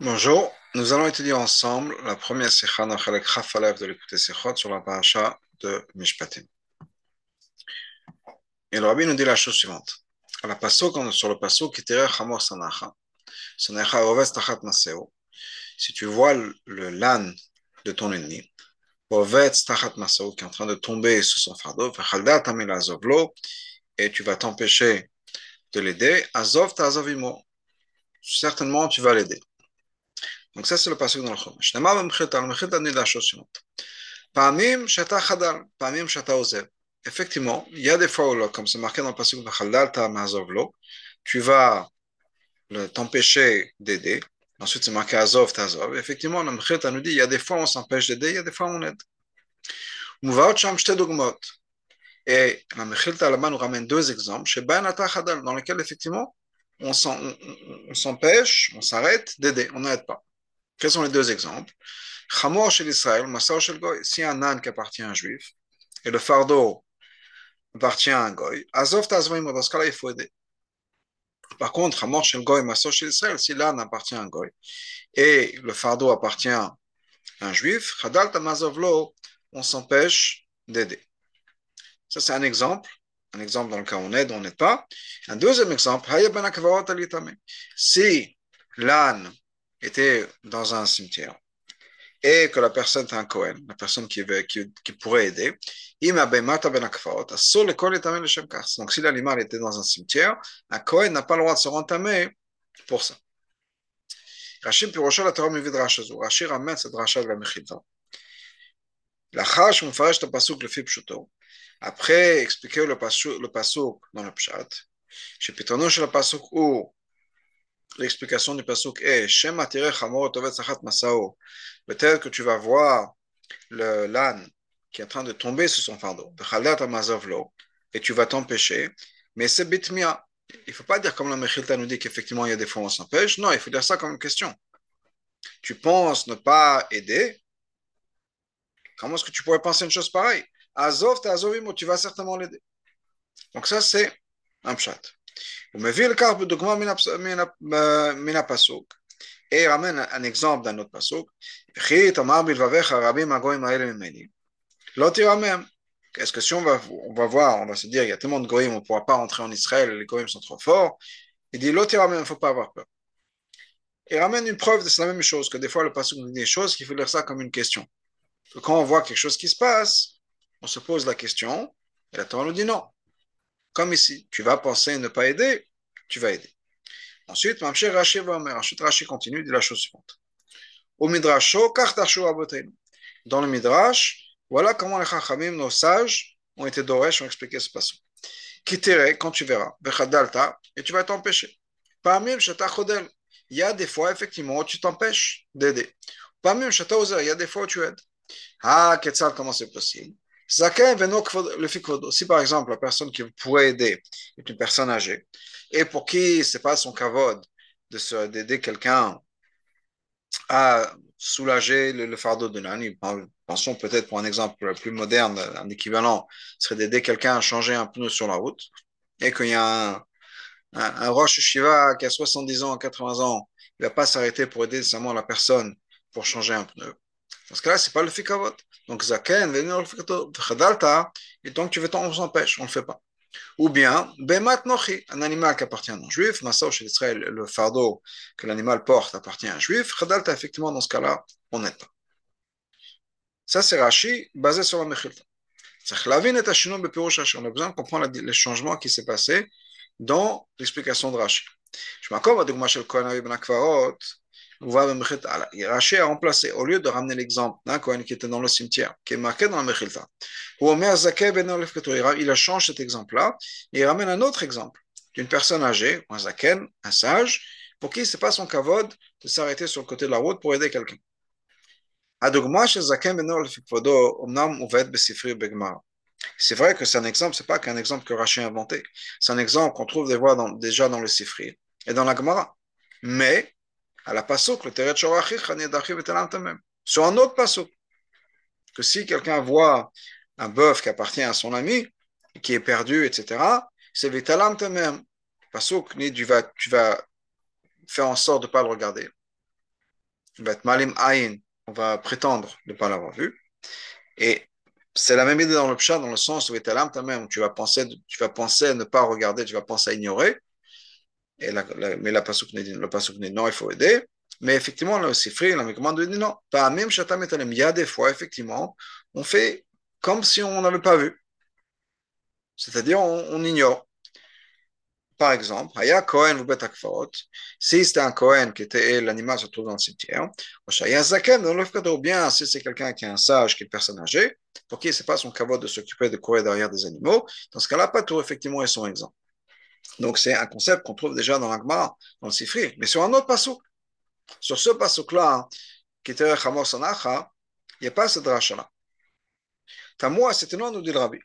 Bonjour, nous allons étudier ensemble la première sikha Nachalek Chafalev de l'écouter Sikhot sur la paracha de Mishpatim. Et le rabbi nous dit la chose suivante. À la pasuk, sur le pasuk, qui tirait Chamor Sanacha, Sanacha Oves Tachat Maseo, si tu vois le, le lan de ton ennemi, Oves Tachat Maseo, qui est en train de tomber sous son fardeau, Vechalda Tamil Azovlo, et tu vas t'empêcher de l'aider, Azov Ta'azovimo, certainement tu vas l'aider. Donc ça, c'est le passage dans le Chumash. Namar Mchita, le Mchita dit la chose suivante. Pamim Shata Chadal, Pamim Shata Ozev. Effectivement, il y a des fois où, comme c'est marqué dans le passage de Chaldal tu vas t'empêcher d'aider. Ensuite, c'est marqué Azov Tazov. Effectivement, le nous dit, il y a des fois où on s'empêche d'aider, il y a des fois où on aide. Mouvaot Sham Shte Dogmot. Et la Mchita là-bas nous ramène deux exemples, chez Ben Chadal, dans lesquels, effectivement, on s'empêche, on s'arrête d'aider, on n'aide pas. Quels sont les deux exemples? Chamor chez l'Israël, Massar chez le Goy. Si un âne qui appartient à un juif et le fardeau appartient à un Goy, Azov Tazvaim, dans ce cas-là, il faut aider. Par contre, Chamor chez le Goy, Massar chez l'Israël, si l'âne appartient à un Goy et le fardeau appartient à un juif, Chadal Tamazovlo, on s'empêche d'aider. Ça, c'est un exemple. Un exemple dans le cas où on aide, on n'aide pas. Un deuxième exemple, si l'âne était dans un cimetière et que la personne est un Cohen, la personne qui, veut, qui, qui pourrait aider, donc si l'animal était dans un cimetière, un Cohen n'a pas le droit de se rentamer pour ça. Rachid Pirocha la Torah Mivid. Rachid ramène cette Racha de la Mechilta. La Chash Mufarash Tapasuk le Fipshuto. Après expliquer le pasuk, le pasuk dans le Pshat, chez le pasuk où l'explication du pasuk est Tovet Sachat Masao. Peut-être que tu vas voir le l'âne qui est en train de tomber sur son fardeau, et tu vas t'empêcher, mais c'est bitmia. Il ne faut pas dire comme la Mechilta nous dit qu'effectivement il y a des fois où on s'empêche. Non, il faut dire ça comme une question. Tu penses ne pas aider Comment est-ce que tu pourrais penser une chose pareille? Azov, tu vas certainement l'aider. Donc ça, c'est un pshat. Et il ramène un exemple d'un autre pasuk. L'autre même. Est-ce que si on va, on va voir, on va se dire, il y a tellement de goyim, on ne pourra pas rentrer en Israël, les goyim sont trop forts. Il dit, l'autre même, il ne faut pas avoir peur. Il ramène une preuve de la même chose, que des fois le pasuk nous dit des choses qu'il faut lire ça comme une question. Quand on voit quelque chose qui se passe, on se pose la question, et la Torah nous dit non. Comme ici, tu vas penser ne pas aider, tu vas aider. Ensuite, Mamsher Rashi Ensuite, Rashi continue, dit la chose suivante. Au Midrasho, Dans le Midrash, voilà comment les Chachamim, nos sages, ont été d'Oresh, ont expliqué ce passage. Kittere, quand tu verras, et tu vas t'empêcher. Parmi Chodel, il y a des fois, effectivement, où tu t'empêches d'aider. Parmi Ozer, il y a des fois où tu aides. Ah, Ketzal, comment c'est possible? le Si par exemple la personne qui pourrait aider est une personne âgée et pour qui c'est pas son kavod de d'aider quelqu'un à soulager le, fardeau de l'âne, pensons peut-être pour un exemple plus moderne, un équivalent serait d'aider quelqu'un à changer un pneu sur la route et qu'il y a un, un, Roche Shiva qui a 70 ans, 80 ans, il ne va pas s'arrêter pour aider seulement la personne pour changer un pneu. Dans ce cas-là, ce n'est pas le fikavot. Donc, zaken, et donc tu veux on s'empêche, on ne le fait pas. Ou bien, nochi, un animal qui appartient à un juif, massa chez Israël, le fardeau que l'animal porte appartient à un juif, chadalta, effectivement, dans ce cas-là, on n'aide pas. Ça, c'est Rashi, basé sur la Mechilta. On a besoin de comprendre les changements qui s'est passé dans l'explication de Rashi. Je m'accorde à Dugma Kohen Ben Akvarot, Rashi a remplacé, au lieu de ramener l'exemple d'un Kohen qui était dans le cimetière, qui est marqué dans la Mechilta, ben il a changé cet exemple-là, et il ramène un autre exemple d'une personne âgée, un Zaken, un sage, pour qui ce n'est pas son kavod de s'arrêter sur le côté de la route pour aider quelqu'un. C'est vrai que c'est un exemple, c'est pas qu'un exemple que Rashi a inventé. C'est un exemple qu'on trouve déjà dans le Sifri et dans la Gemara. Mais à la pasuk, le Teret Sur un autre pasuk, que si quelqu'un voit un bœuf qui appartient à son ami, qui est perdu, etc., c'est Vitalam Tamem. Pasuk, tu vas, tu vas fait en sorte de ne pas le regarder. Malim on va prétendre ne pas l'avoir vu. Et c'est la même idée dans le pshat, dans le sens où même, tu vas penser, tu vas penser à ne pas regarder, tu vas penser à ignorer. Et mais la pasouk le pasouk dit non, il faut aider. Mais effectivement, aussi, frère, la commande dit non. Pas même Il y a des fois, effectivement, on fait comme si on n'avait pas vu. C'est-à-dire, on, ignore. Par exemple, Haya Kohen vous Akfaot, si c'était un Kohen qui était l'animal se trouve dans le cimetière, ou bien si c'est quelqu'un qui est un sage, qui est une personne âgée, pour qui ce n'est pas son caveau de s'occuper de courir derrière des animaux, dans ce cas-là, pas tout, effectivement, ils sont exempts. Donc, c'est un concept qu'on trouve déjà dans l'Agma, dans le Sifri. Mais sur un autre pasouk, sur ce pasouk-là, qui était il n'y a pas ce dracha-là. Tamoua, c'était non, nous dit le rabbi.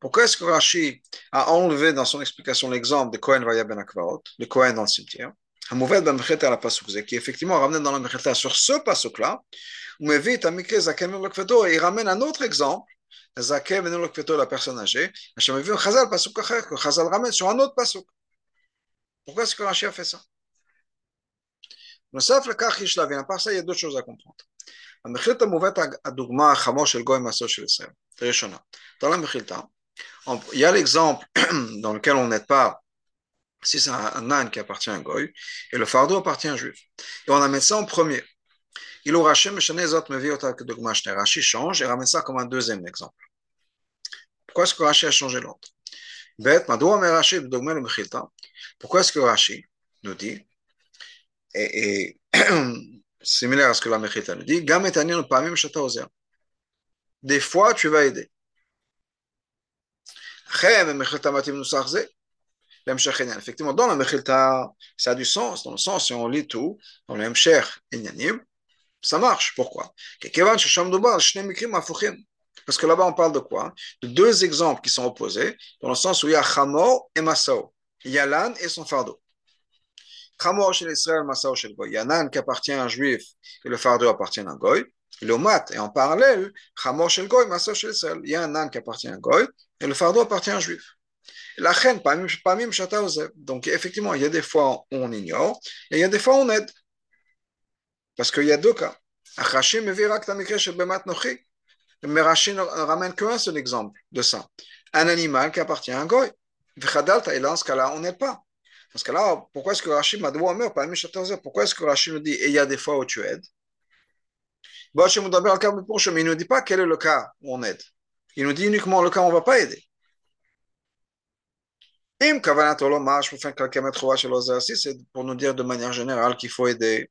Pourquoi est-ce que Rashi a enlevé dans son explication l'exemple de Kohen Vaya Ben Akvaot, de Kohen dans le cimetière, qui est effectivement ramené dans la Mecheta sur ce pasuk-là, où il ramène un autre exemple, Zaken Ben la personne âgée, Chazal pasuk que Chazal ramène sur un autre pasuk. Pourquoi est-ce que Rashi a fait ça? נוסף לכך יש להבין, הפעם il y a d'autres choses à comprendre. המחילתא מובאת הדוגמה החמור של גוי מעשו של ישראל, ראשונה. Dans la מחילתא, il y a l'exemple dans lequel on n'aide pas si c'est un âne qui appartient à un goy, et le fardeau appartient à un juif. Et on amène ça en premier. il aura Hashem Zot Rashi change et ramène ça comme un deuxième exemple. Pourquoi est-ce que Rashi a changé l'ordre Pourquoi est-ce que Rashi nous dit, et, et similaire à ce que la Mechita nous dit, des fois tu vas aider. Effectivement, dans la Mechilta, ça a du sens, dans le sens, si on lit tout, dans le Mcher Inyanim, ça marche. Pourquoi? Parce que là-bas, on parle de quoi? De deux exemples qui sont opposés, dans le sens où il y a Chamo et Masao. Il y a l'âne et son fardeau. Chamo chez Israël, Masao chez le Goy. Il y a un âne qui appartient à un juif et le fardeau appartient à un Goy. Le mat, et en parallèle, Chamo chez le Goy, Masao chez Israël. Il y a un âne qui appartient à un Goy et le fardeau appartient à un juif. La reine, donc effectivement, il y a des fois où on ignore et il y a des fois où on aide. Parce qu'il y a deux cas. Mais Rashi ne ramène qu'un seul exemple de ça. Un animal qui appartient à un goy. Et dans ce cas-là, on n'aide pas. Dans ce cas-là, pourquoi est-ce que Rashi m'a dit Pourquoi est-ce que Rashi nous dit et il y a des fois où tu aides? Mais il ne nous dit pas quel est le cas où on aide. Il nous dit uniquement le cas où on ne va pas aider. Si c'est pour nous dire de manière générale qu'il faut aider.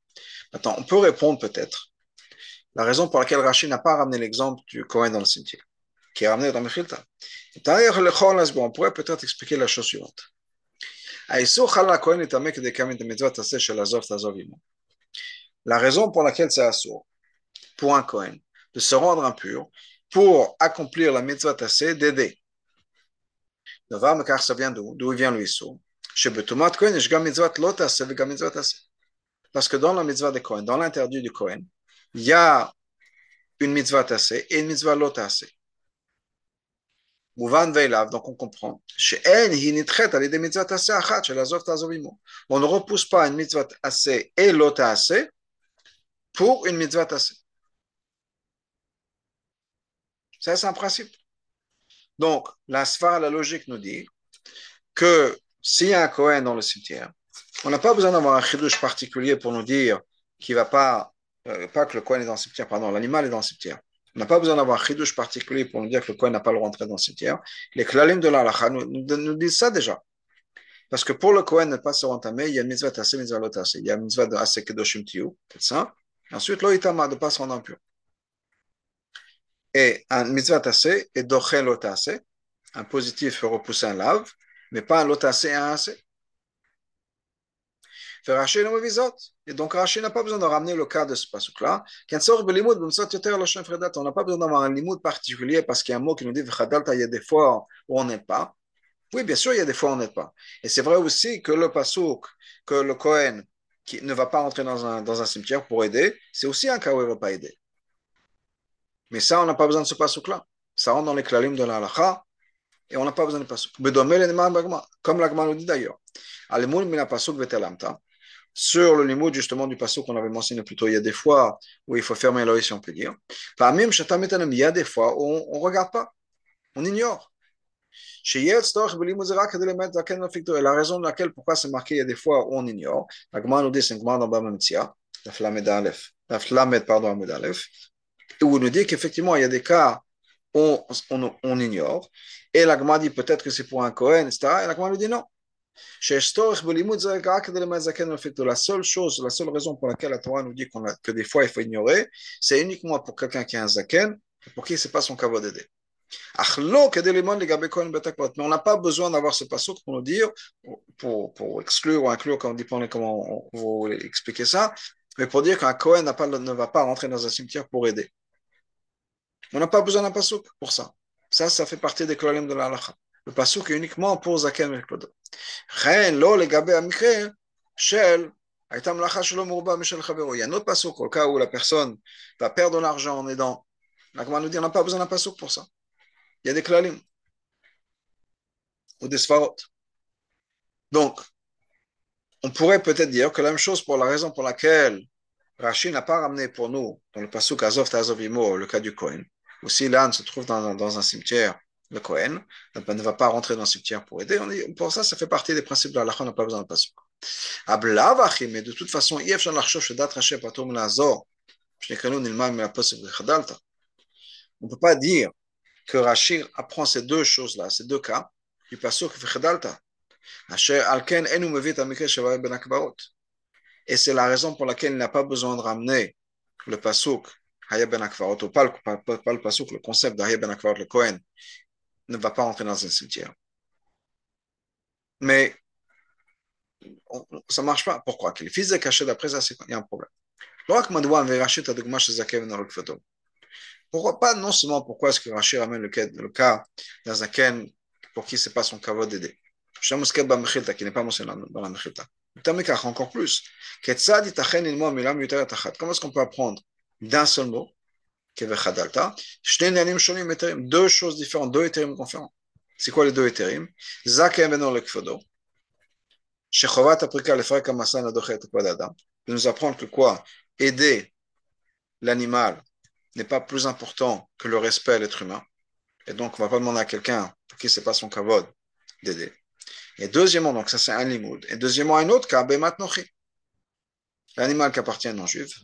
Maintenant, on peut répondre peut-être. La raison pour laquelle Rachid n'a pas ramené l'exemple du Cohen dans le cimetière, qui est ramené dans Mechilta. On pourrait peut-être expliquer la chose suivante. La raison pour laquelle c'est assourd pour un Cohen de se rendre impur pour accomplir la mitzvah tassé d'aider. Car ça vient d'où? D'où vient le Issou Parce que dans la mitzvah de Kohen, dans l'interdit du Kohen, il y a une mitzvah tassée et une mitzvah lot tassée. donc on comprend. On ne repousse pas une mitzvah tassée et lot tassée pour une mitzvah tassée. Ça, c'est un principe. Donc, la sphère, la logique nous dit que s'il y a un Cohen dans le cimetière, on n'a pas besoin d'avoir un chidouche particulier pour nous dire qu'il va pas, euh, pas que le Cohen est dans le cimetière, pardon, l'animal est dans le cimetière. On n'a pas besoin d'avoir un chidouche particulier pour nous dire que le Cohen n'a pas le droit d'entrer dans le cimetière. Les klalim de la nous, nous, disent ça déjà. Parce que pour le Cohen ne pas se rentamer, il y a mitzvah tassé, mitzvah lotassé. Il y a mitzvah de assez kedoshim tiyu, c'est ça. Ensuite, l'oitama, de ne pas se rendre impur et un mitzvah tassé et dochen lotassé. Un positif peut repousser un lave, mais pas un lotassé et un assez. Et donc Rashi n'a pas besoin de ramener le cas de ce pasuk-là. On n'a pas besoin d'avoir un limoud particulier parce qu'il y a un mot qui nous dit il y a des fois où on n'est pas. Oui, bien sûr, il y a des fois où on n'est pas. Et c'est vrai aussi que le pasuk, que le Kohen qui ne va pas entrer dans un, dans un cimetière pour aider, c'est aussi un cas où il ne va pas aider. Mais ça, on n'a pas besoin de ce pasuk-là. Ça rentre dans les klalim de la halakha et on n'a pas besoin de pasuk. Comme l'agma nous dit d'ailleurs. Sur le limud justement du pasuk qu'on avait mentionné plus tôt, il y a des fois où il faut fermer l'œil si on peut dire. Il y a des fois où on ne regarde pas, on ignore. La raison de laquelle, pourquoi c'est marqué, il y a des fois où on ignore. L'agma nous dit, c'est dans Bamamtia, la flamme d'Alef, la flamme, pardon, d'Alef, où il nous dit qu'effectivement, il y a des cas où on, on, ignore. Et l'agma dit peut-être que c'est pour un Cohen, etc. Et l'agma nous dit non. La seule chose, la seule raison pour laquelle la Torah nous dit que des fois il faut ignorer, c'est uniquement pour quelqu'un qui a un zaken, pour qui ce n'est pas son kavod d'aider. Mais on n'a pas besoin d'avoir ce passage pour nous dire, pour, pour exclure ou inclure, quand on dit comment vous expliquer ça, mais pour dire qu'un Cohen ne va pas rentrer dans un cimetière pour aider. On n'a pas besoin d'un passouk pour ça. Ça, ça fait partie des klolim de la halakha. Le passouk est uniquement pour Zaken et Klodo. Rien, lo, le gabé amikre, shel, il y a un autre passouk au cas où la personne va perdre de l'argent en aidant. La nous dit on n'a pas besoin d'un passouk pour ça. Il y a des klalim ou des svarot. Donc, on pourrait peut-être dire que la même chose pour la raison pour laquelle Rachid n'a pas ramené pour nous, dans le pasuk Azov Tazovimo, le cas du Kohen, ou si l'âne se trouve dans, dans, un cimetière, le Kohen, ne va pas rentrer dans un cimetière pour aider. On pour ça, ça fait partie des principes de la on n'a pas besoin de pasuk. Mais de toute façon, on ne peut pas dire que Rachid apprend ces deux choses-là, ces deux cas, du pasuk Vechadalta. Et c'est la raison pour laquelle il n'a pas besoin de ramener le pasuk ben pas, le le concept d'Haya ben le Kohen, ne va pas rentrer dans un cimetière. Mais ça ne marche pas. Pourquoi? Que les fils de d'après ça, il y a un problème. Pourquoi pas? Non seulement pourquoi est-ce que Rachid ramène le cas, cas d'un zaken pour qui ce n'est pas son kavod d'aider. qui n'est pas mentionné dans la Mechilta. Encore plus. Comment est-ce qu'on peut apprendre d'un seul mot, deux choses différentes, deux éthérimes différents. C'est quoi les deux adam. De nous apprendre que quoi? Aider l'animal n'est pas plus important que le respect à l'être humain. Et donc, on ne va pas demander à quelqu'un pour qui ce n'est pas son kavod d'aider. Et deuxièmement, donc ça c'est un limoud. Et deuxièmement, un autre cas, bemat l'animal qui appartient à non-juifs,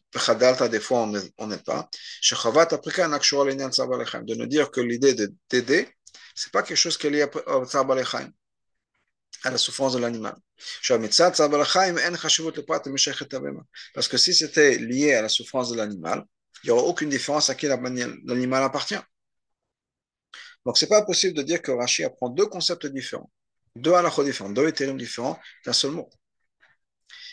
des fois on n'est pas, de nous dire que l'idée d'aider, ce n'est pas quelque chose qui est lié à la souffrance de l'animal. Parce que si c'était lié à la souffrance de l'animal, il n'y aura aucune différence à qui l'animal appartient. Donc, ce n'est pas possible de dire que Rashi apprend deux concepts différents, deux halachos différents, deux éthérimes différents d'un seul mot.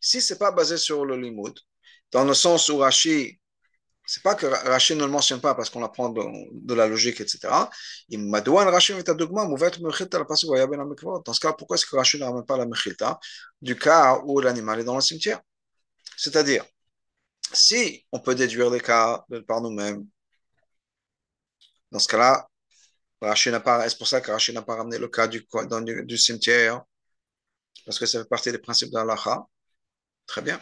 Si ce n'est pas basé sur le limoud, dans le sens où Rashi, c'est pas que Rashi ne le mentionne pas parce qu'on apprend de, de, la logique, etc. Dans ce cas, pourquoi est-ce que Rashi ne ramène pas la mechilta du cas où l'animal est dans le cimetière? C'est-à-dire, si on peut déduire des cas par nous-mêmes, dans ce cas-là, c'est pour ça que Rashi n'a pas ramené le cas du, du, du cimetière, parce que ça fait partie des principes de l'alaha. Très bien.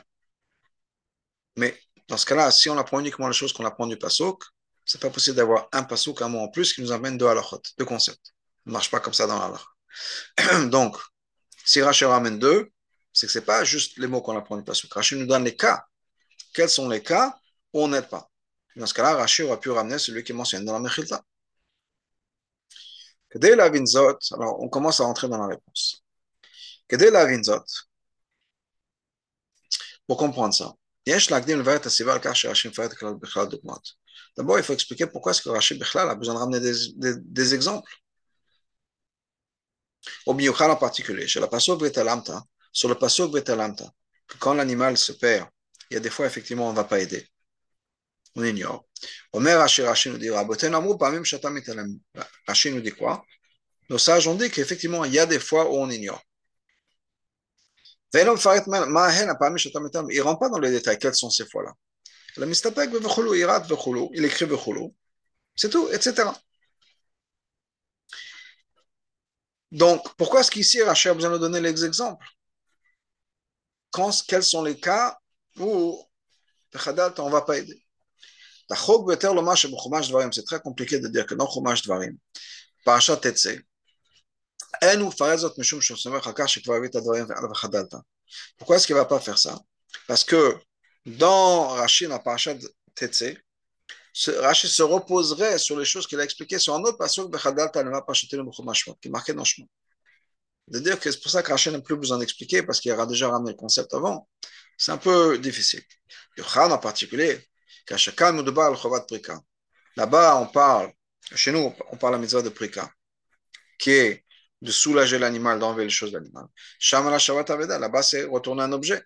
Mais dans ce cas-là, si on apprend uniquement les choses qu'on apprend du pasuk, c'est pas possible d'avoir un pasuk, un mot en plus qui nous amène deux halachot, deux concepts. Ne marche pas comme ça dans l'halach. Donc, si Rachel ramène deux, c'est que ce n'est pas juste les mots qu'on apprend du Pasuk. Rachid nous donne les cas. Quels sont les cas où on n'aide pas? Dans ce cas-là, Rachid aurait pu ramener celui qui est mentionné dans la Mechilta. Dès la vinzot, alors on commence à rentrer dans la réponse. Dès la vinzot, pour comprendre ça, D'abord, il faut expliquer pourquoi est-ce que Rachid Bechlal a besoin de ramener des, exemples. Au Biyuchal en particulier, chez la Pasuk Betalamta, sur le Pasuk Betalamta, quand l'animal se perd, il y a des fois, effectivement, on ne va pas aider. On ignore. Omer Rachid Rachid nous dit, Rachid nous dit quoi? Nos sages ont dit qu'effectivement, il y a des fois où on ignore. Il rentre pas dans les détails. Quelles sont ces fois-là Il écrit C'est tout, etc. Donc, pourquoi est-ce qu'ici Rachid a besoin de donner les exemples? Quels sont les cas où on ne va pas aider? C'est très compliqué de dire que dans Chumash Dvarim, Parashat pourquoi est-ce qu'il ne va pas faire ça? Parce que dans Rachid, dans Parashat Tetse, Rachid se reposerait sur les choses qu'il a expliquées sur un autre passage qui est marqué dans le chemin. De dire que c'est pour ça que Rachid n'a plus besoin d'expliquer parce qu'il aura déjà ramené le concept avant. C'est un peu difficile. Yochar en particulier, Là-bas, on parle, chez nous, on parle de la mitzvah de Prika, qui est de soulager l'animal, d'enlever les choses de l'animal. là-bas, c'est retourner un objet,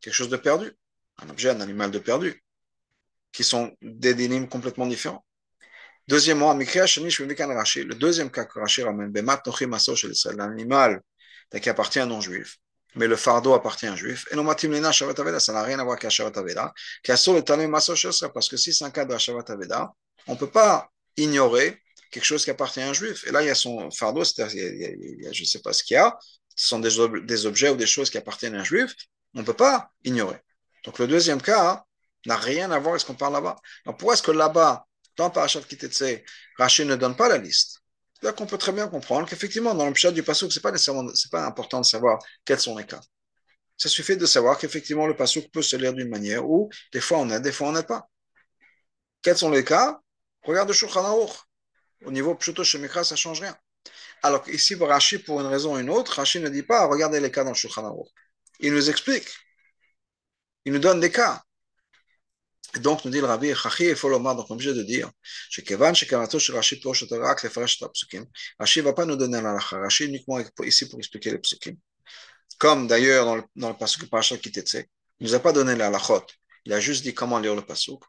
quelque chose de perdu. Un objet, un animal de perdu, qui sont des dynimes complètement différents. Deuxièmement, le deuxième cas que Rashi ramène, l'animal qui appartient à un non-juif, mais le fardeau appartient à un juif, et non ça n'a rien à voir avec Shavat Aveda, parce que si c'est un cas de Shavat Aveda, on ne peut pas ignorer quelque chose qui appartient à un juif. Et là, il y a son fardeau, c'est-à-dire, je ne sais pas ce qu'il y a, ce sont des, objets ou des choses qui appartiennent à un juif, on ne peut pas ignorer. Donc le deuxième cas n'a rien à voir avec ce qu'on parle là-bas. Donc pourquoi est-ce que là-bas, dans Parashat Kitetse, Rachid ne donne pas la liste? Là qu'on peut très bien comprendre qu'effectivement, dans le chat du Passouk, ce n'est pas nécessairement pas important de savoir quels sont les cas. Ça suffit de savoir qu'effectivement, le Passouk peut se lire d'une manière où des fois on aide, des fois on n'aide pas. Quels sont les cas? Regarde le Shulchan au niveau plutôt chez Mikra, ça ne change rien. Alors ici, Rashi, pour une raison ou une autre, Rashi ne dit pas regardez les cas dans le Shulchan Il nous explique. Il nous donne des cas. Et donc, nous dit le Rabbi, Chachi et Folomar, donc obligé de dire, Shekevan, Rashi. Rashi ne va pas nous donner la. Rashi uniquement ici pour expliquer les psukim. Comme d'ailleurs dans le, dans le pasuk Parashat il ne nous a pas donné la lachot. Il a juste dit comment lire le pasuk.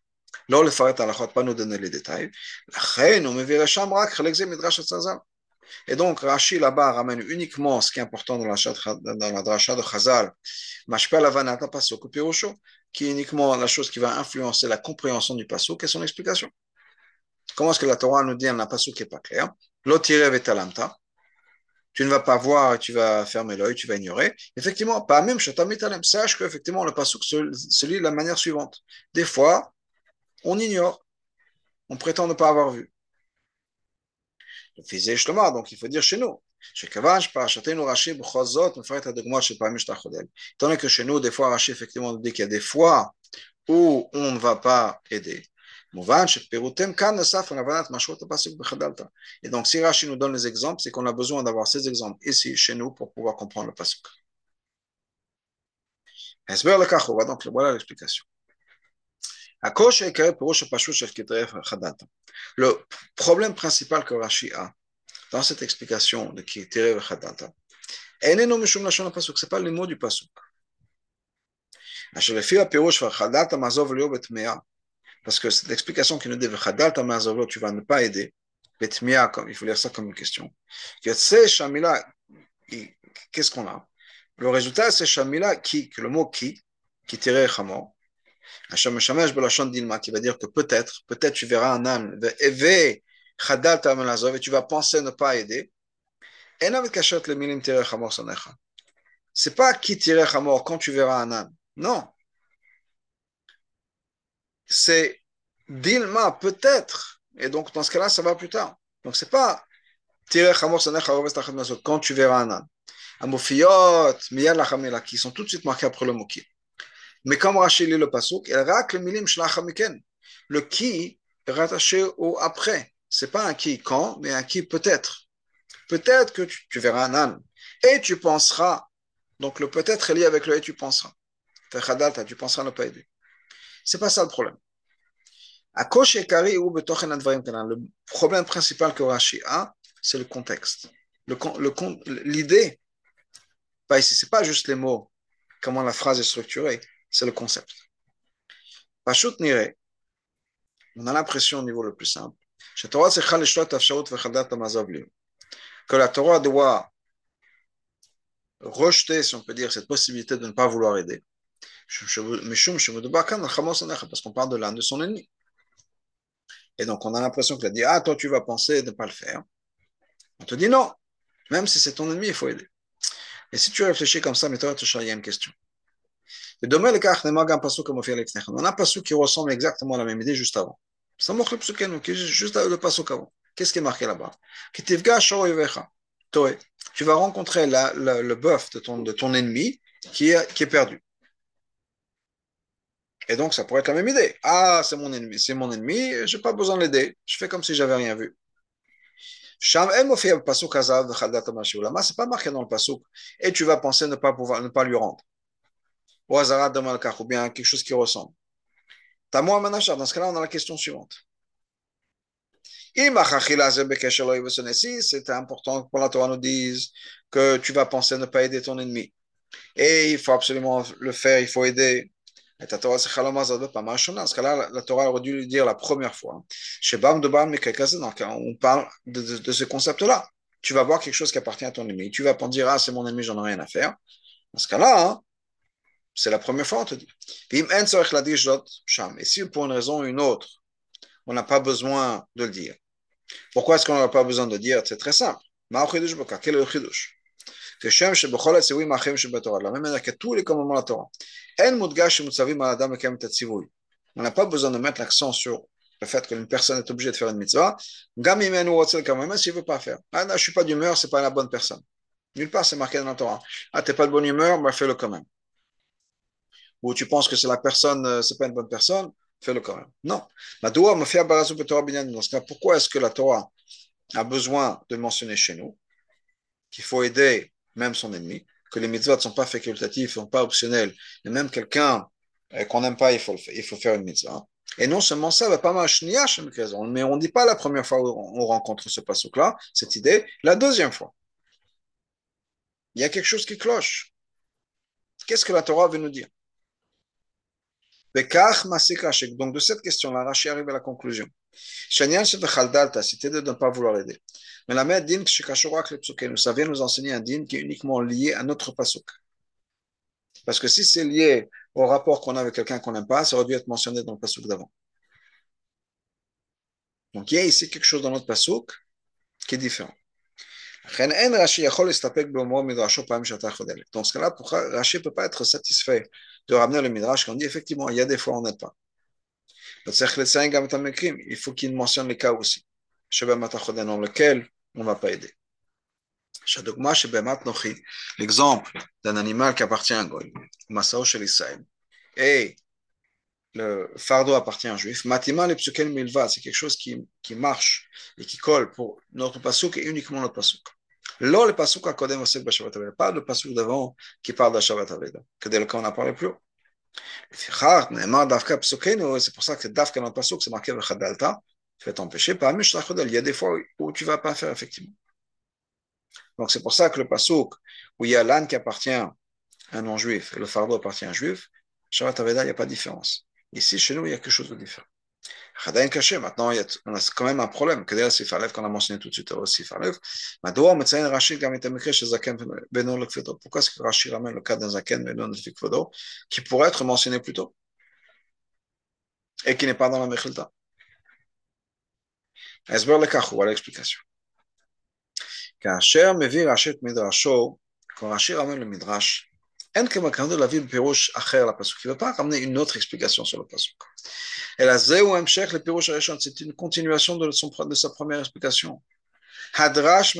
לא לפרט הלכות, pas nous donner les détails. לכן הוא מביא לשם רק חלק זה מדרש הצזל. Et donc, Rashi là-bas ramène uniquement ce qui est important dans la, dans la dracha de Chazal, Mashpel Avanata Pasuk Pirosho, qui est uniquement la chose qui va influencer la compréhension du Pasuk et son explication. Comment est-ce que la Torah nous dit un Pasuk qui n'est pas clair L'otire vetalamta, tu ne vas pas voir, tu vas fermer l'œil, tu vas ignorer. Effectivement, pas même Shatamitalem, sache qu'effectivement le Pasuk se, se lit de la manière suivante. Des fois, on ignore. On prétend ne pas avoir vu. Le fils donc il faut dire chez nous. Étant donné que chez nous, des fois, Rashi effectivement dit qu'il y a des fois où on ne va pas aider. Et donc, si Rashi nous donne les exemples, c'est qu'on a besoin d'avoir ces exemples ici, chez nous, pour pouvoir comprendre le pasuk. Donc, voilà l'explication. Le problème principal que Rashi a dans cette explication de Kitire Chadata, ce n'est pas le mot du Pasuk. Parce que c'est l'explication qui nous dit tu vas ne pas aider. Comme, il faut lire ça comme une question. Qu'est-ce qu'on a Le résultat, c'est Shamila qui, que le mot qui, qui tirait Chamor, qui va dire que peut-être, peut-être tu verras un âne, et tu vas penser ne pas aider. C'est pas qui tirer Hamor quand tu verras un âne. Non. C'est Dilma, peut-être. Et donc, dans ce cas-là, ça va plus tard. Donc, c'est pas tirer Hamor quand tu verras un âne. Amofiot, Miyad Lachamela, qui sont tout de suite marqués après le mot qui. Rachel lit le pasuk, il rak le. Le qui est rattaché au après. C'est pas un qui quand, mais un qui peut-être. Peut-être que tu, verras un âne et tu penseras. Donc le peut-être est lié avec le et tu penseras. Tu penseras ne pas aider. C'est pas ça le problème. Le problème principal que Rashi a, c'est le contexte. L'idée, pas ici, c'est pas juste les mots, comment la phrase est structurée, c'est le concept. Nire, on a l'impression au niveau le plus simple, que la Torah doit rejeter, si on peut dire, cette possibilité de ne pas vouloir aider. Parce qu'on parle de l'un de son ennemi. Et donc, on a l'impression qu'il a dit Ah, toi, tu vas penser de ne pas le faire. On te dit non. Même si c'est ton ennemi, il faut aider. Et si tu réfléchis comme ça, mais toi, il y a une question. On a un passou qui ressemble exactement à la même idée juste avant. Le. Qu'est-ce qui est marqué là-bas Tu vas rencontrer le bœuf de ton, ennemi qui est, perdu. Et donc, ça pourrait être la même idée. Ah, c'est mon ennemi, c'est mon ennemi, je n'ai pas besoin de l'aider. Je fais comme si j'avais rien vu. C'est pas marqué dans le pasuk. Et tu vas penser ne pas pouvoir, ne pas lui rendre. Ou ou bien quelque chose qui ressemble. Dans ce cas-là, on a la question suivante. C'est important pour la Torah nous dise que tu vas penser ne pas aider ton ennemi. Et il faut absolument le faire, il faut aider. La Torah, c'est Dans ce cas-là, la Torah aurait dû le dire la première fois. Chez Bam de Bam, on parle de ce concept-là. Tu vas voir quelque chose qui appartient à ton ennemi. Tu vas pas dire, ah, c'est mon ennemi, j'en ai rien à faire. Dans ce cas-là, hein, c'est la première fois, on te dit. Et si pour une raison ou une autre, on n'a pas besoin de le dire. Pourquoi est-ce qu'on n'a pas besoin de le dire? C'est très simple. Quel est le la même manière que tous les commandements de la Torah. On n'a pas besoin de mettre l'accent sur le fait qu'une personne est obligée de faire une mitzvah, même s'il ne veut pas faire. Ah, je ne suis pas d'humeur, ce n'est pas la bonne personne. Nulle part, c'est marqué dans la Torah. Ah, tu n'es pas de bonne humeur, bah, fais-le quand même. Ou tu penses que c'est la personne, euh, c'est pas une bonne personne, fais-le quand même. Non. Pourquoi est-ce que la Torah a besoin de mentionner chez nous qu'il faut aider même son ennemi, que les mitzvahs ne sont pas facultatifs, ne sont pas optionnels, et même quelqu'un euh, qu'on n'aime pas, il faut, il faut faire une mitzvah. Et non seulement ça, va pas mais on ne dit pas la première fois où on rencontre ce passouk-là, cette idée, la deuxième fois. Il y a quelque chose qui cloche. Qu'est-ce que la Torah veut nous dire? Donc de cette question-là, Rashi arrive à la conclusion. Si c'était de ne pas vouloir aider. Mais la mère din nous vient nous enseigner un din qui est uniquement lié à notre pasuk. Parce que si c'est lié au rapport qu'on a avec quelqu'un qu'on n'aime pas, ça aurait dû être mentionné dans le pasuk d'avant. Donc il y a ici quelque chose dans notre pasuk qui est différent. Dans ce cas-là, Rashi ne peut pas être satisfait de ramener le midrash quand on dit effectivement, il y a des fois on n'aide pas. Il faut qu'il mentionne les cas aussi, dans lequel on ne va pas aider. L'exemple d'un animal qui appartient à goy, et le fardeau appartient à un juif, Matima le milva, c'est quelque chose qui, qui marche et qui colle pour notre pasouk et uniquement notre pasouk. Là, le pasuk à Kodem Osek Bashavat Aveda, pas le pasuk d'avant qui parle d'Ashavat Aveda, que dès le cas on a parlé plus haut. C'est pour ça que Dafka pasuk, c'est marqué Vechadalta, fais t'empêcher, pas Il y a des fois où tu ne vas pas faire effectivement. Donc c'est pour ça que le pasuk où il y a l'âne qui appartient à un non-juif et le fardeau appartient à un juif, Shabbat Aveda, il n'y a pas de différence. Ici, chez nous, il y a quelque chose de différent. Caché, maintenant, on a quand même un problème. Que d'ailleurs, Sifalev, qu'on a mentionné tout de suite, euh, Sifalev, Madoua, Metzain, Rachid, Gamit, chez Zaken, Benon, le Kvedo. Pourquoi est-ce que Rachid ramène le cas d'un Zaken, Benon, le Kvedo, qui pourrait être mentionné plus tôt? Et qui n'est pas dans la Mechilta Esber le Kachou, voilà l'explication. Kacher, Mevi, Rachid, Midrasho, quand Rachid ramène le Midrash, en la la pasuk. Il ne veut pas ramener une autre explication sur le pasuk. Et la zeu emshech le pirouche c'est une continuation de, son, de sa première explication. Hadrash.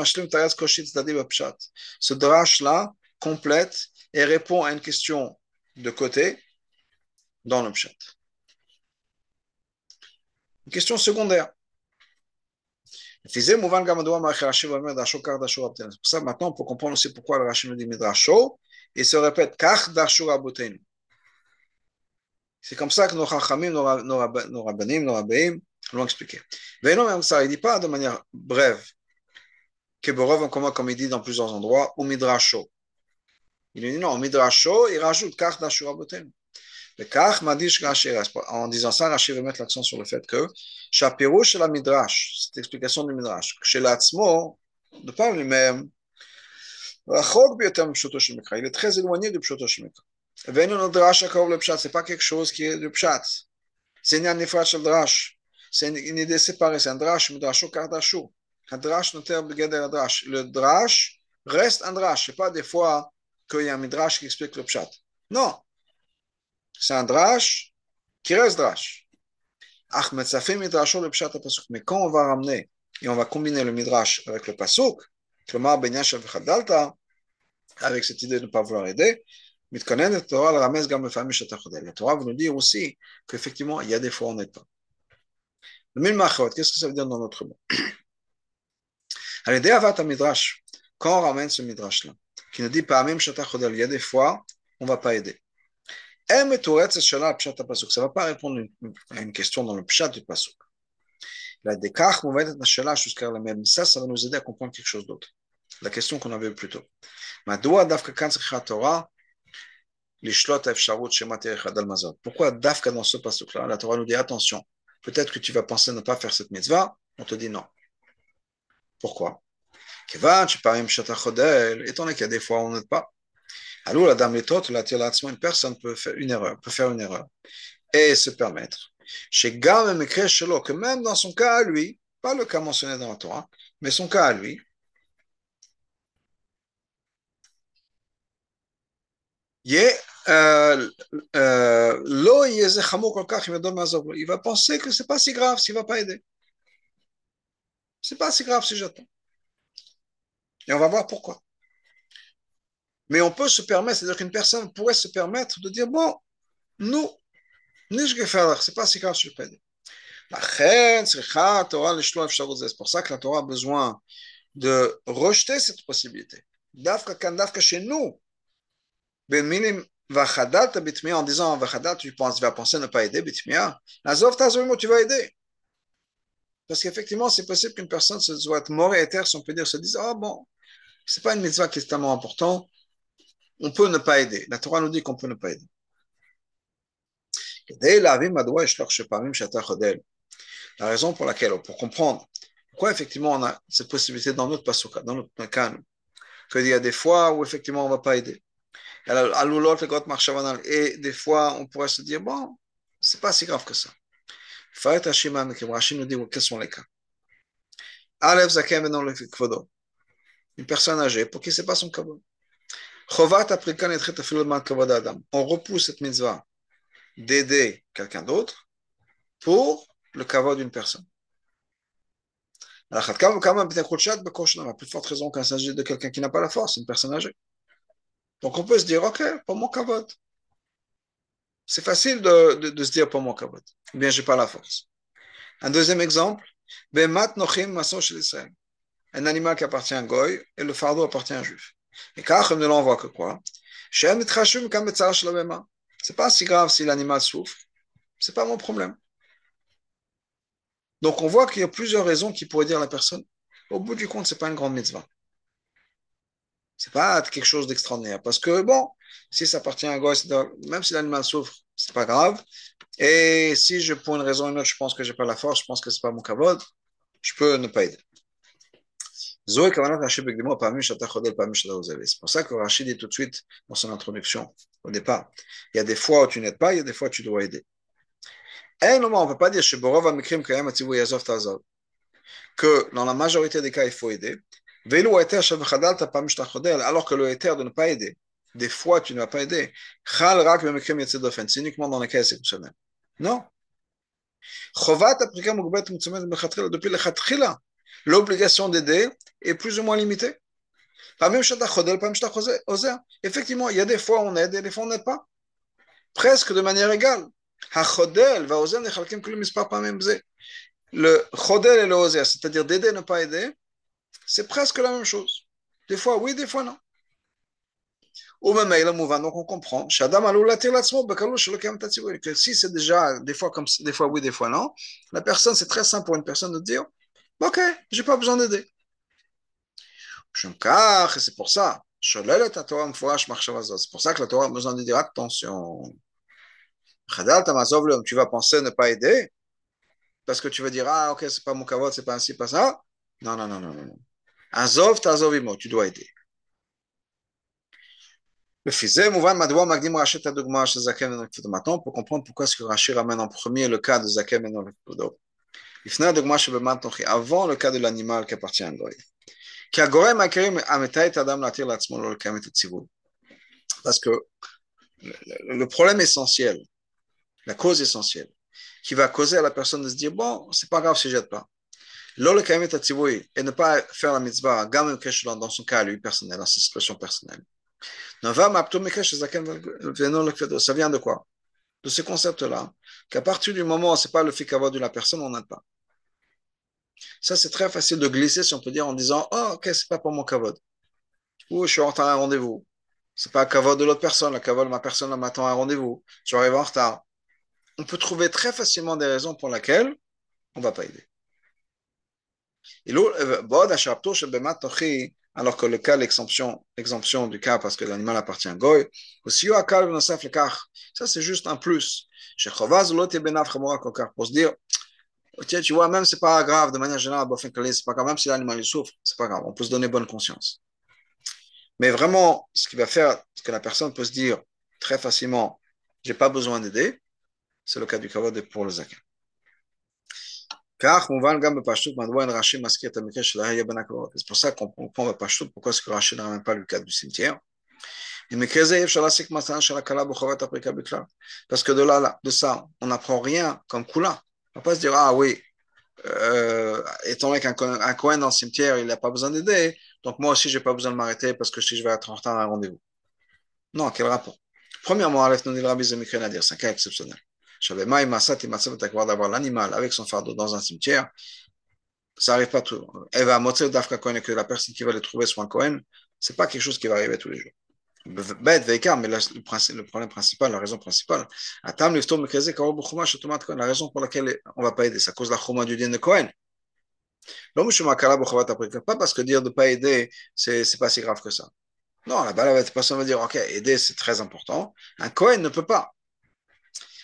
Ce drash là complète et répond à une question de côté dans le pshat. Une question secondaire. C'est pour ça maintenant on peut comprendre aussi pourquoi le Rachid nous dit Midrasho, et se répète. C'est comme ça que nos Chachamim, nos, Rabbanim, nos Rabbeim l'ont expliqué. Non, même ça, il ne dit pas de manière brève que Borov, comme il dit dans plusieurs endroits, ou Midrasho. Il dit non, Midrasho, il rajoute Kach en disant ça, Rashi veut mettre l'accent sur le fait que Shapirouche la Midrash, cette explication du Midrash, chez l'Atzmo, de par lui-même, il est très éloigné du Pshoto Shemikra. Venu le Drash Akov le Pshat, ce n'est pas quelque chose qui est du Pshat. C'est une Nifrat Shel Drash. C'est une idée séparée, c'est un Drash, Midrasho Kardashu. Un Drash noter Begeder Drash. Le Drash reste un Drash. Ce n'est pas des fois qu'il y a un Midrash qui explique le Pshat. Non, c'est un drash qui reste drash. Mais quand on va ramener et on va combiner le midrash avec le pasuk, avec cette idée de ne pas vouloir aider, la Torah veut nous dire aussi qu'effectivement, il y a des fois on n'aide pas. Qu'est-ce que ça veut dire dans notre mot quand on ramène ce midrash-là, qui nous dit pas il y a des fois, on ne va pas aider. Ça ne va pas répondre à une question dans le pshat du pasuk. La dékach shela jusqu'à la même. Ça, ça va nous aider à comprendre quelque chose d'autre. La question qu'on avait plus tôt. Pourquoi dafka dans ce pasuk-là, la Torah nous dit attention, peut-être que tu vas penser ne pas faire cette mitzvah, on te dit non. Pourquoi? Étant donné qu'il y a des fois où on n'aide pas, alors la dame une personne peut faire une erreur, peut faire une erreur et se permettre. Chez Gam que même dans son cas à lui, pas le cas mentionné dans la Torah, mais son cas à lui, euh, euh, il va penser que c'est pas si grave s'il va pas aider. C'est pas si grave si j'attends. Et on va voir pourquoi. Mais on peut se permettre, c'est-à-dire qu'une personne pourrait se permettre de dire bon, nous, c'est pas si grave, je peux aider. C'est pour ça que la Torah a besoin de rejeter cette possibilité. Dafka chez nous. Ben en disant tu penses, vas penser ne pas aider bitmia. Tu vas aider. Parce qu'effectivement, c'est possible qu'une personne se soit mort et terre, si on peut dire, se dise, ah oh, bon, c'est pas une mitzvah qui est tellement importante, on peut ne pas aider. La Torah nous dit qu'on peut ne pas aider. La raison pour laquelle, pour comprendre pourquoi effectivement on a cette possibilité dans notre pasuka, dans notre cas, qu'il y a des fois où effectivement on ne va pas aider. Et des fois on pourrait se dire, bon, c'est pas si grave que ça. Rashi nous dit quels sont les cas? Une personne âgée, pour qui ce n'est pas son kabbalah. On repousse cette mitzvah d'aider quelqu'un d'autre pour le kavod d'une personne. À plus forte raison il s'agit de quelqu'un qui n'a pas la force, une personne âgée. Donc on peut se dire, ok, pour mon kavod. C'est facile de, de, de, se dire pour mon kavod. Bien, je n'ai pas la force. Un deuxième exemple, un animal qui appartient à un goy et le fardeau appartient à un juif. Et Kachem ne l'envoie que quoi? C'est pas si grave si l'animal souffre. C'est pas mon problème. Donc on voit qu'il y a plusieurs raisons qui pourraient dire à la personne, au bout du compte, c'est pas une grande mitzvah. C'est pas quelque chose d'extraordinaire. Parce que bon, si ça appartient à un goy, même si l'animal souffre, c'est pas grave. Et si je, pour une raison ou une autre, je pense que j'ai pas la force, je pense que c'est pas mon kavod, je peux ne pas aider. C'est pour ça que Rachid dit tout de suite dans son introduction, au départ, il y a des fois où tu n'aides pas, il y a des fois où tu dois aider. Et on ne peut pas dire que dans la majorité des cas, il faut aider. Alors que le éther de ne pas aider, des fois tu ne vas pas aider, c'est uniquement dans les cas exceptionnels. Non. Depuis le l'obligation d'aider est plus ou moins limitée. Effectivement, il y a des fois on aide et des fois on n'aide pas. Presque de manière égale. Le chodel et le ozer, c'est-à-dire d'aider et ne pas aider, c'est presque la même chose. Des fois oui, des fois non. Donc on comprend. Que si c'est déjà des fois comme des fois oui, des fois non, la personne, c'est très simple pour une personne de dire Ok, j'ai pas besoin d'aider. C'est pour ça. C'est pour ça que la Torah a besoin de dire attention. Tu vas penser ne pas aider? Parce que tu vas dire ah ok c'est pas mon kavod c'est pas ainsi pas ça. Non non non non non. Azov t'azov tu dois aider. Maintenant, pour comprendre pourquoi est-ce que Rashi ramène en premier le cas de Zakem et. Avant le cas de l'animal qui appartient à un goy. Parce que le problème essentiel, la cause essentielle, qui va causer à la personne de se dire bon, c'est pas grave si je jette pas. et ne pas faire la mitzvah, dans son cas, lui personnel, dans sa situation personnelle. Ça vient de quoi? De ce concept-là, qu'à partir du moment où ce n'est pas le fait de la personne, on n'aide pas. Ça, c'est très facile de glisser, si on peut dire, en disant Oh, ok, c'est pas pour mon kavod. Ou je suis en retard à rendez-vous. C'est pas un kavod de l'autre personne. La kavod de ma personne m'attend à un rendez-vous. Je arrive en retard. On peut trouver très facilement des raisons pour lesquelles on ne va pas aider. Euh, alors que le cas, l'exemption, l'exemption du cas parce que l'animal appartient à Goy, ça c'est juste un plus. Pour se dire, tu vois, même c'est pas grave, de manière générale, c'est pas grave, même si l'animal souffre, c'est pas grave, on peut se donner bonne conscience. Mais vraiment, ce qui va faire que la personne peut se dire très facilement, j'ai pas besoin d'aider, c'est le cas du kavod pour le zakat. C'est pour ça qu'on comprend le Pashtout, pourquoi est-ce que Rachid ne ramène pas le cas du cimetière. Parce que de là, de ça, on n'apprend rien comme Kula. On va pas se dire, ah oui, euh, étant donné qu'un Cohen dans le cimetière, il n'a pas besoin d'aider, donc moi aussi, je n'ai pas besoin de m'arrêter parce que si je vais être en retard à un rendez-vous. Non, quel rapport? Premièrement, Aleph le rabbi dire, c'est un cas exceptionnel d'avoir l'animal avec son fardeau dans un cimetière, ça n'arrive pas tout. Elle va montrer d'Afka Cohen que la personne qui va le trouver soit un Cohen, c'est pas quelque chose qui va arriver tous les jours. Mais le, le, problème principal, la raison principale, la raison pour laquelle on ne va pas aider, c'est à cause de la choma du din de Cohen. Pas parce que dire de ne pas aider, c'est n'est pas si grave que ça. Non, la personne va dire, ok, aider c'est très important. Un Cohen ne peut pas.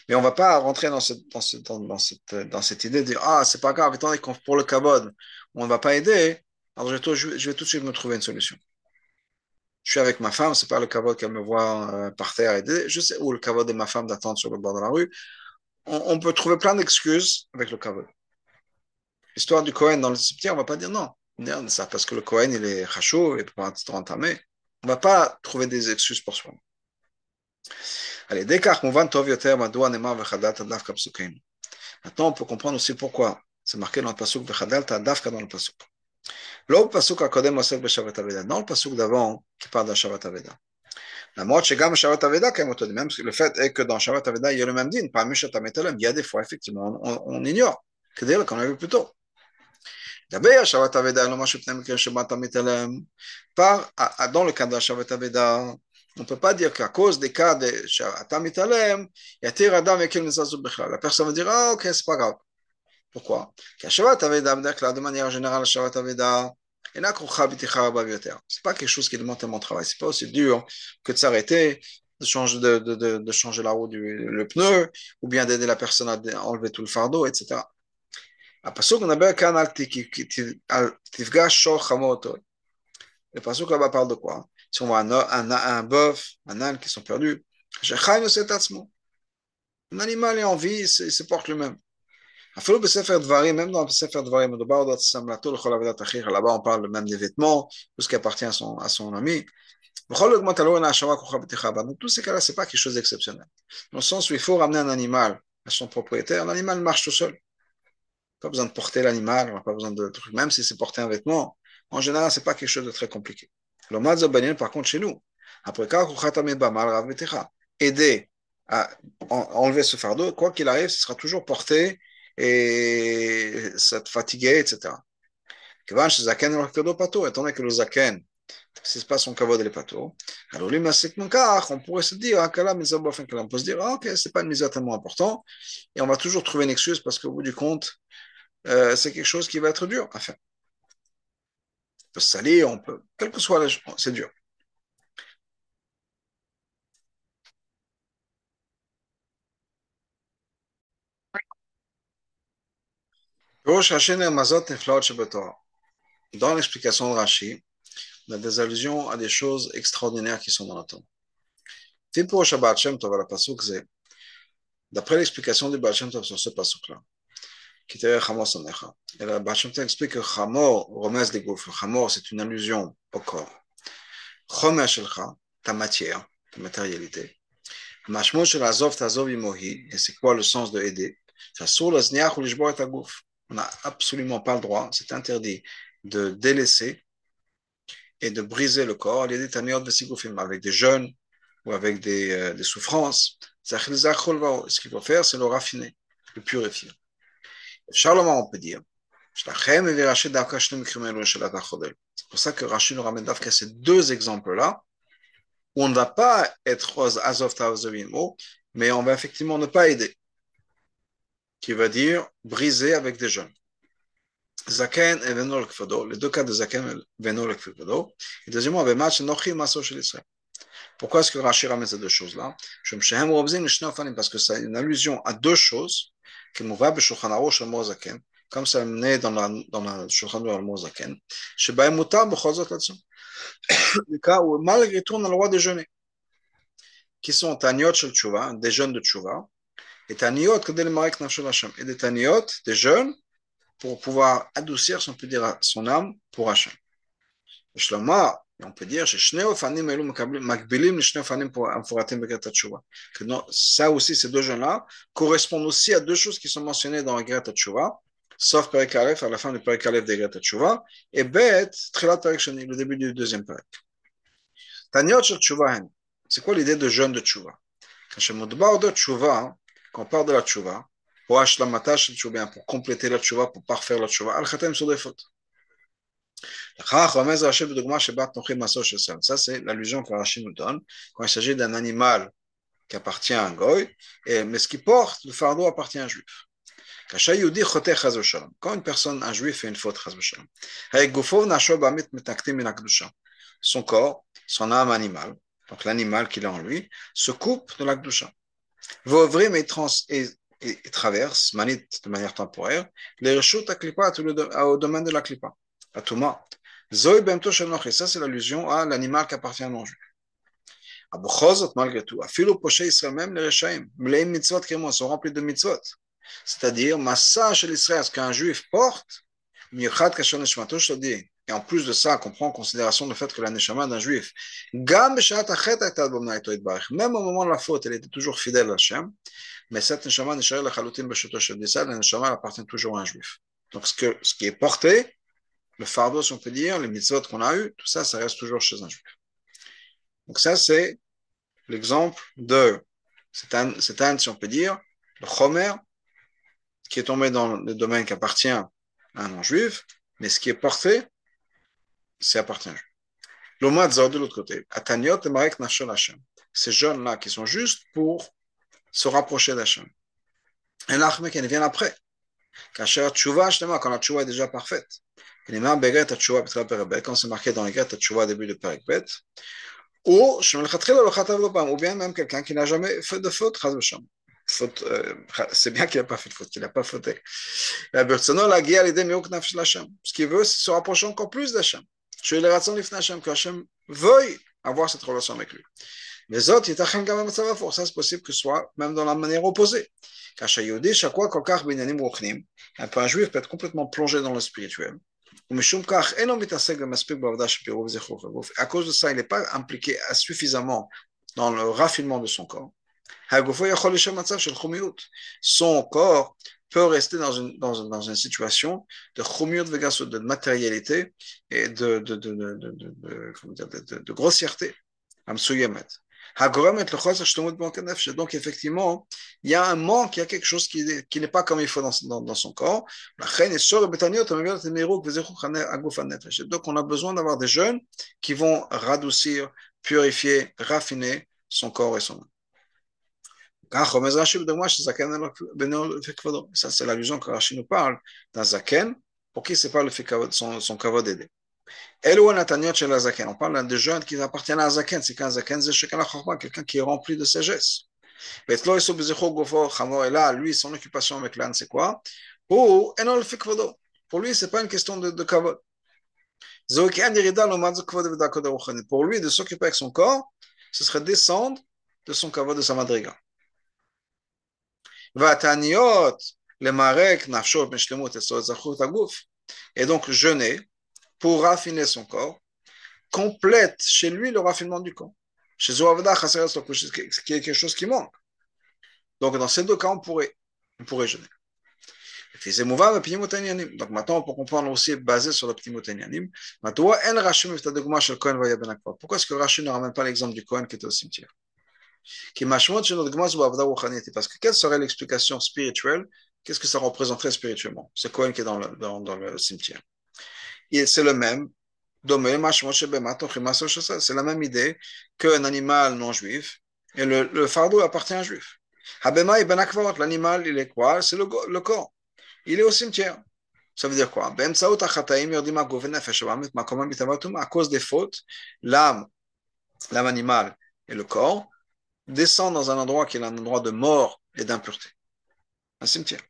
Mais on ne va pas rentrer dans cette, idée de dire Ah, c'est pas grave, étant donné que pour le cabot, on ne va pas aider, alors je vais, tout de suite me trouver une solution. Je suis avec ma femme, c'est pas le cabot qu'elle me voit euh, par terre aider, je sais, ou le cabot de ma femme d'attendre sur le bord de la rue. On, peut trouver plein d'excuses avec le cabot. L'histoire du Cohen dans le cimetière, on va pas dire non. Ça, parce que le Cohen, il est rachou, il peut pas être entamé. On va pas trouver des excuses pour soi. Allez, Maintenant, on peut comprendre aussi pourquoi c'est marqué dans le pasuk dans le pasuk. Dans le pasuk d'avant qui parle de Shavat Aveda. La mort chez Gam Shavat Aveda, même, le fait est que dans Shavat Aveda, il y a le même din. Shatametalem, il y a des fois, effectivement, on, on ignore. Que dire qu'on a vu plus tôt. D'abord, Shavat Aveda, le Mashutnem Shavat Metalem, par, dans le cas de Shavat Aveda, on ne peut pas dire qu'à cause des cas de Atam Italem, la personne va dire Ah, ok, c'est pas grave. Pourquoi? De manière générale, Shabbat Aveda, et là, c'est pas quelque chose qui demande tellement de travail. C'est pas aussi dur que de s'arrêter, de changer, la roue du le pneu, ou bien d'aider la personne à enlever tout le fardeau, etc. Le pasuk là-bas parle de quoi? Si on voit un, bœuf, un âne qui sont perdus, un animal est en vie, il se porte lui-même. Même dans le Sefer Dvarim, là-bas on parle même des vêtements, tout ce qui appartient à son, à son ami. Dans tous ces cas-là, ce n'est pas quelque chose d'exceptionnel. Dans le sens où il faut ramener un animal à son propriétaire, l'animal marche tout seul. Pas besoin de porter l'animal, on n'a pas besoin de trucs. Même si c'est porter un vêtement, en général, c'est pas quelque chose de très compliqué. Le Mazzabanien, par contre, chez nous, après aider à enlever ce fardeau, quoi qu'il arrive, ce sera toujours porté et ça te fatiguer, etc. Étant donné que le zaken, si ce pas son kavod les pato, alors lui, on pourrait se dire, on peut se dire, ah, ok, c'est pas une mise tellement important, et on va toujours trouver une excuse parce qu'au bout du compte, euh, c'est quelque chose qui va être dur à faire. On peut se salir, on peut, quel que soit c'est dur. Dans l'explication de Rashi, on a des allusions à des choses extraordinaires qui sont dans la Torah. D'après l'explication du Baal Shem Tov sur ce pasuk-là, qui était Chamor Samecha, et le Baal Shem Tov explique que Chamor remet des gouffres. Chamor, c'est une allusion au corps. Chomer Shelcha, ta matière, ta matérialité. Mashmo Shel Azov Imohi, et c'est quoi le sens de aider? Fasur Lazniach ou Lishbor et Agouf. On n'a absolument pas le droit, c'est interdit de délaisser et de briser le corps avec des jeûnes ou avec des, euh, souffrances. Ce qu'il faut faire, c'est le raffiner, le purifier. Charlemagne, on peut dire, c'est pour ça que Rachid nous ramène d'Afka ces deux exemples-là, on ne va pas être Azov mais on va effectivement ne pas aider, qui va dire briser avec des jeunes. Zaken et Venol Kfado, les deux cas de Zaken et Venol Kfado. Et deuxièmement, Vematch Nochi Maso chez l'Israël. Pourquoi est-ce que Rashi ramène ces deux choses-là? Parce que c'est une allusion à deux choses qui va Shulchan Aruch Zaken, comme ça amené dans la, dans la Shulchan Aruch Zaken, Sheba Mutar Bechozot là-dessus. Le cas où malgré tout on a le droit de jeûner, qui sont Taniot Shel Tshuva, des jeunes de Tshuva, et Taniot et des Taniot, des jeunes pour pouvoir adoucir, si on peut dire, son âme pour Hachem. on peut dire, que ça aussi, ces deux jeunes-là correspondent aussi à deux choses qui sont mentionnées dans la Gret Tshuva, sauf Perek Aleph, à la fin du Perek Aleph des Gret Tshuva, et Bet, Trilat Perek Shani, le début du deuxième Perek. Tanyot Tshuva, c'est quoi l'idée de jeûne de Tshuva Quand on parle de la Tshuva, pour pour compléter la tchouva, pour parfaire la tchouva, al khatem sur des fautes. Ça, c'est l'allusion que Rachid nous donne quand il s'agit d'un animal qui appartient à un goy, mais ce qui porte le fardeau appartient à un juif. Quand une personne, un juif, fait une faute, son corps, son âme animale, donc l'animal qu'il a en lui, se coupe de l'akdusha. Et et, traverse, manit de manière temporaire, les reshut à klipa au domaine de la klipa, à Touma. Zoï bemto et ça c'est l'allusion à l'animal qui appartient à non-juif. Malgré tout, afilo poché Israël même, les rechaim, mleim mitzvot kémo, sont remplis de mitzvot. C'est-à-dire, massa chez l'Israël, ce qu'un juif porte, miyochad kashon neshmato dit et en plus de ça, qu'on prend en considération le fait que la neshama d'un juif, même au moment de la faute, elle était toujours fidèle à Hachem, mais cette neshama, la neshama appartient toujours à un juif. Donc ce, que, ce qui est porté, le fardeau, si on peut dire, les mitzvot qu'on a eu, tout ça, ça reste toujours chez un juif. Donc ça, c'est l'exemple de cet âne, si on peut dire, le chomer, qui est tombé dans le domaine qui appartient à un non-juif, mais ce qui est porté, c'est appartient. L'omadzor de l'autre côté, Ataniot et Marek Hashem. Ces jeunes-là qui sont juste pour se rapprocher d'Hachem. Et l'armée qui vient après. Quand la tchouva est déjà parfaite. Quand c'est marqué dans les Gret tchouva début de Perek ou ou bien même quelqu'un qui n'a jamais fait de faute, faute euh, c'est bien qu'il n'a pas fait de faute, qu'il n'a pas fauté. Ce qu'il veut, c'est se rapprocher encore plus d'Hachem. Que Hachem veuille avoir cette relation avec lui. Les autres, ça c'est possible que ce soit même dans la manière opposée. Un juif peut être complètement plongé dans le spirituel. À cause de ça, il n'est pas impliqué suffisamment dans le raffinement de son corps. Son corps peut rester dans une, dans, dans une situation de chumur de de matérialité et de, de, de, de, de, de grossièreté. Donc, effectivement, il y a un manque, il y a quelque chose qui, qui n'est pas comme il faut dans, dans, dans son corps. Donc, on a besoin d'avoir des jeunes qui vont radoucir, purifier, raffiner son corps et son âme. Ça, c'est l'allusion que Rashi nous parle d'un zaken, pour qui c'est pas le son, son kavod aidé. On parle de jeunes qui appartiennent à zaken. C'est qu'un zaken, c'est quelqu'un qui est rempli de sagesse. Et là, lui, son occupation avec l'âne, c'est quoi Pour lui, ce n'est pas une question de, de kavod. Pour lui, de s'occuper avec son corps, ce serait descendre de son kavod, de sa madriga. Et donc, jeûner pour raffiner son corps complète chez lui le raffinement du corps. Chez Zoavada, c'est quelque chose qui manque. Donc, dans ces deux cas, on pourrait, on pourrait jeûner. Donc maintenant, pour comprendre aussi, basé sur le petit pourquoi est-ce que Rachid ne ramène pas l'exemple du Kohen qui était au cimetière? Parce que quelle serait l'explication spirituelle? Qu'est-ce que ça représenterait spirituellement? Ce Cohen qui est dans le, dans, le cimetière. C'est le même. C'est la même idée qu'un animal non juif et le, le fardeau appartient à un juif. L'animal, il est quoi? C'est le, le corps. Il est au cimetière. Ça veut dire quoi? À cause des fautes, l'âme, l'âme animale et le corps descend dans un endroit qui est un endroit de mort et d'impureté. Un cimetière.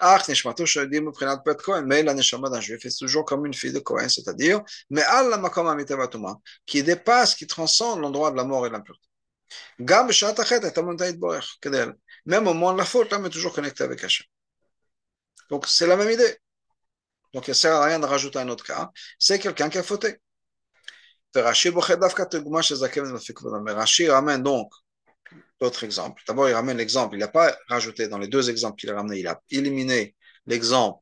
Mais la neshama d'un juif est toujours comme une fille de Cohen, c'est-à-dire, mais Allah qui dépasse, qui transcende l'endroit de la mort et de l'impureté. Même au moment de la faute, l'âme est toujours connectée avec Hachem. Donc c'est la même idée. Donc il ne sert à rien de rajouter un autre cas. C'est quelqu'un qui a fauté. Rashi ramène donc d'autres exemples. D'abord, il ramène l'exemple. Il n'a pas rajouté dans les deux exemples qu'il a ramenés, il a éliminé l'exemple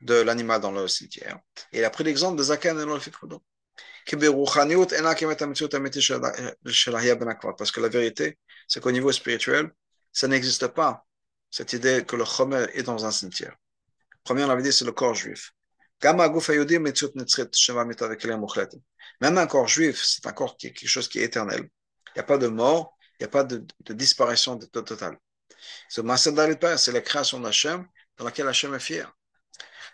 de l'animal dans le cimetière. Et il a pris l'exemple de Zaken et l'Olfikrodo. Parce que la vérité, c'est qu'au niveau spirituel, ça n'existe pas, cette idée que le Chomer est dans un cimetière. Première, on avait dit, c'est le corps juif. Même un corps juif, c'est un corps qui est quelque chose qui est éternel. Il n'y a pas de mort, il n'y a pas de, disparition totale. Ce c'est la création d'Hachem dans laquelle Hachem est fier.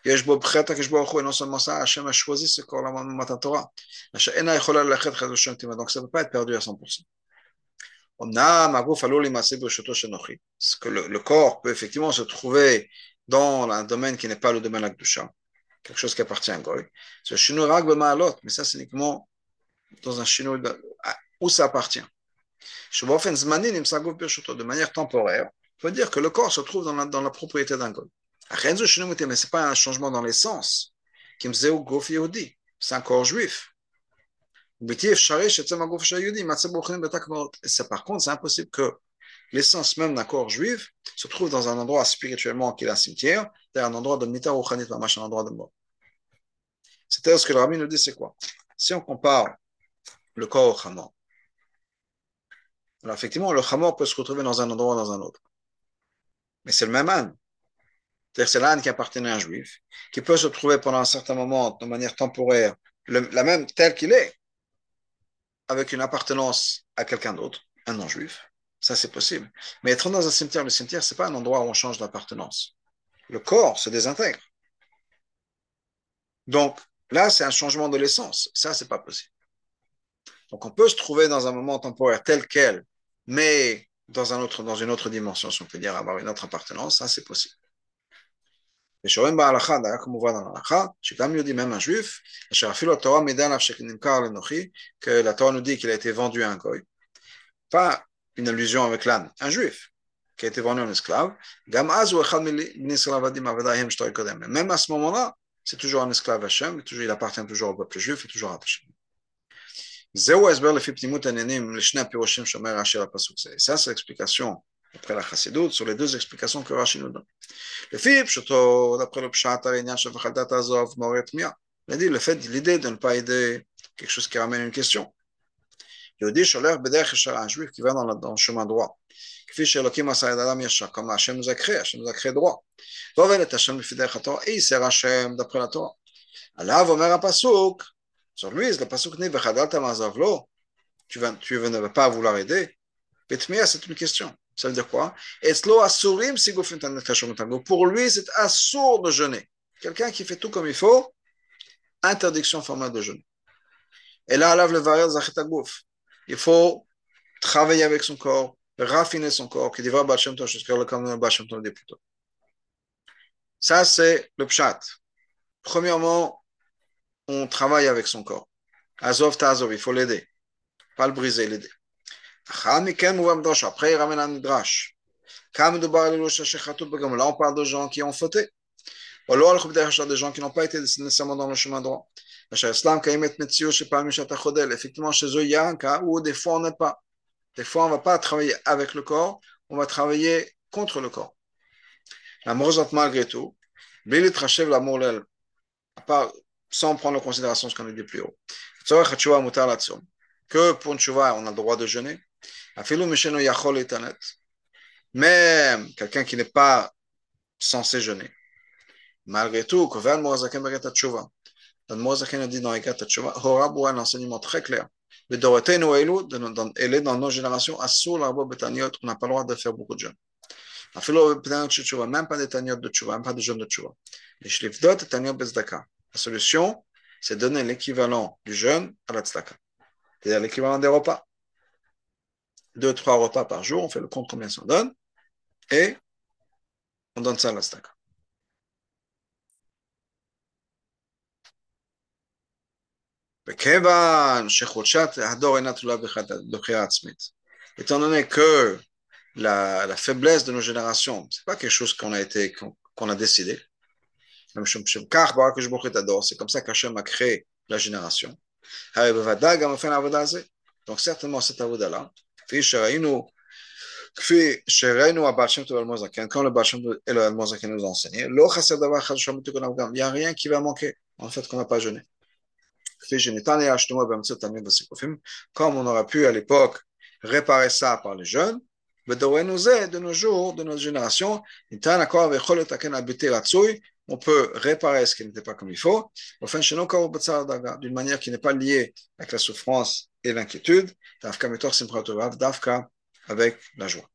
Et non seulement ça, Hachem a choisi ce corps-là dans Torah. Donc ça ne peut pas être perdu à 100%. Que le, corps peut effectivement se trouver dans un domaine qui n'est pas le domaine de la quelque chose qui appartient à Goy. C'est mais ça c'est uniquement dans un chino où ça appartient de manière temporaire, il faut dire que le corps se trouve dans la, dans la propriété d'un goy. Mais ce n'est pas un changement dans l'essence. C'est un corps juif. C'est par contre, c'est impossible que l'essence même d'un corps juif se trouve dans un endroit spirituellement qui est un cimetière, c'est un endroit de mita machin, un endroit de mort. C'est-à-dire ce que le rabbi nous dit, c'est quoi? Si on compare le corps au chamor, alors effectivement, le chamor peut se retrouver dans un endroit ou dans un autre. Mais c'est le même âne. C'est-à-dire c'est l'âne qui appartenait à un juif, qui peut se trouver pendant un certain moment, de manière temporaire, la même tel qu'il est, avec une appartenance à quelqu'un d'autre, un non-juif. Ça, c'est possible. Mais être dans un cimetière, le cimetière, c'est pas un endroit où on change d'appartenance. Le corps se désintègre. Donc, là, c'est un changement de l'essence. Ça, c'est pas possible. Donc, on peut se trouver dans un moment temporaire tel quel, mais dans, un autre, dans une autre dimension, si on peut dire, avoir une autre appartenance, ça c'est possible. Et d'ailleurs, comme on voit dans l'Alacha, mieux dit même un juif, que la Torah nous dit qu'il a été vendu à un goy. Pas une allusion avec l'âne, un juif qui a été vendu un esclave. Même à ce moment-là, c'est toujours un esclave Hachem, il appartient toujours au peuple juif et toujours à Hachem Ça, c'est l'explication d'après la Chassidut, sur les deux explications que Rashi nous donne. Le Fib, d'après le Pshat, Arignan, Shavachaldat Azov, Moret Mia, il a dit le fait, l'idée de ne pas aider quelque chose qui ramène une question. יהודי שולח בדרך ישרה, un juif qui va dans, dans le chemin droit. כפי שאלוקים עשה את האדם ישר, comme Hachem nous a créé, Hachem nous a créé droit. ועובד את השם לפי דרך התורה, et il sert Hachem d'après la Torah. עליו אומר הפסוק, sur lui, le pasuk n'est tu, vas, tu vas pas vouloir aider. Betmia, c'est une question. Ça veut dire quoi? Pour lui, c'est assourd de jeûner. Quelqu'un qui fait tout comme il faut, interdiction formelle de jeûner. Et là. Il faut travailler avec son corps, raffiner son corps, qui devra Bachem Tov, jusqu'à le canon des Ça, c'est le pshat. Premièrement, on travaille avec son corps. Azov Tazov, il faut l'aider. Pas le briser, l'aider. Après, il ramène un midrash. Là, on parle de gens qui ont fauté. Des gens qui n'ont pas été nécessairement dans le chemin droit. Effectivement, chez eux, il y a un cas où des fois on n'est pas. Des fois, on ne va pas travailler avec le corps, on va travailler contre le corps. La malgré tout, l'amour sans prendre en considération ce qu'on a dit plus haut. Que pour une chouva, on a le droit de jeûner. Même quelqu'un qui n'est pas censé jeûner. Malgré tout, le Tchouva, Moazaken a dit dans Egat Tchouva, Horabou a un enseignement très clair. Eilu, elle est dans nos générations, Larbo Betaniot, on n'a pas le droit de faire beaucoup de jeûnes. Même pas des taniot de tchouva, même pas de jeûne de tchouva. Les shlifdot taniot bezdaka. La solution, c'est donner l'équivalent du jeûne à la tzedaka. C'est-à-dire l'équivalent des repas deux, trois repas par jour, on fait le compte combien ça donne, et on donne ça à la stack. Étant donné que la, faiblesse de nos générations, c'est pas quelque chose qu'on a décidé. C'est comme ça qu'Hachem a créé la génération. Donc certainement cette avoda-là, quand le Bachem et le Al-Mozakin nous enseignent, il n'y a rien qui va manquer, en fait, qu'on n'a pas jeûné. Comme on aurait pu à l'époque réparer ça par les jeunes, de nos jours, de notre génération, il y a encore on peut réparer ce qui n'était pas comme il faut, d'une manière qui n'est pas liée avec la souffrance et l'inquiétude, avec la joie.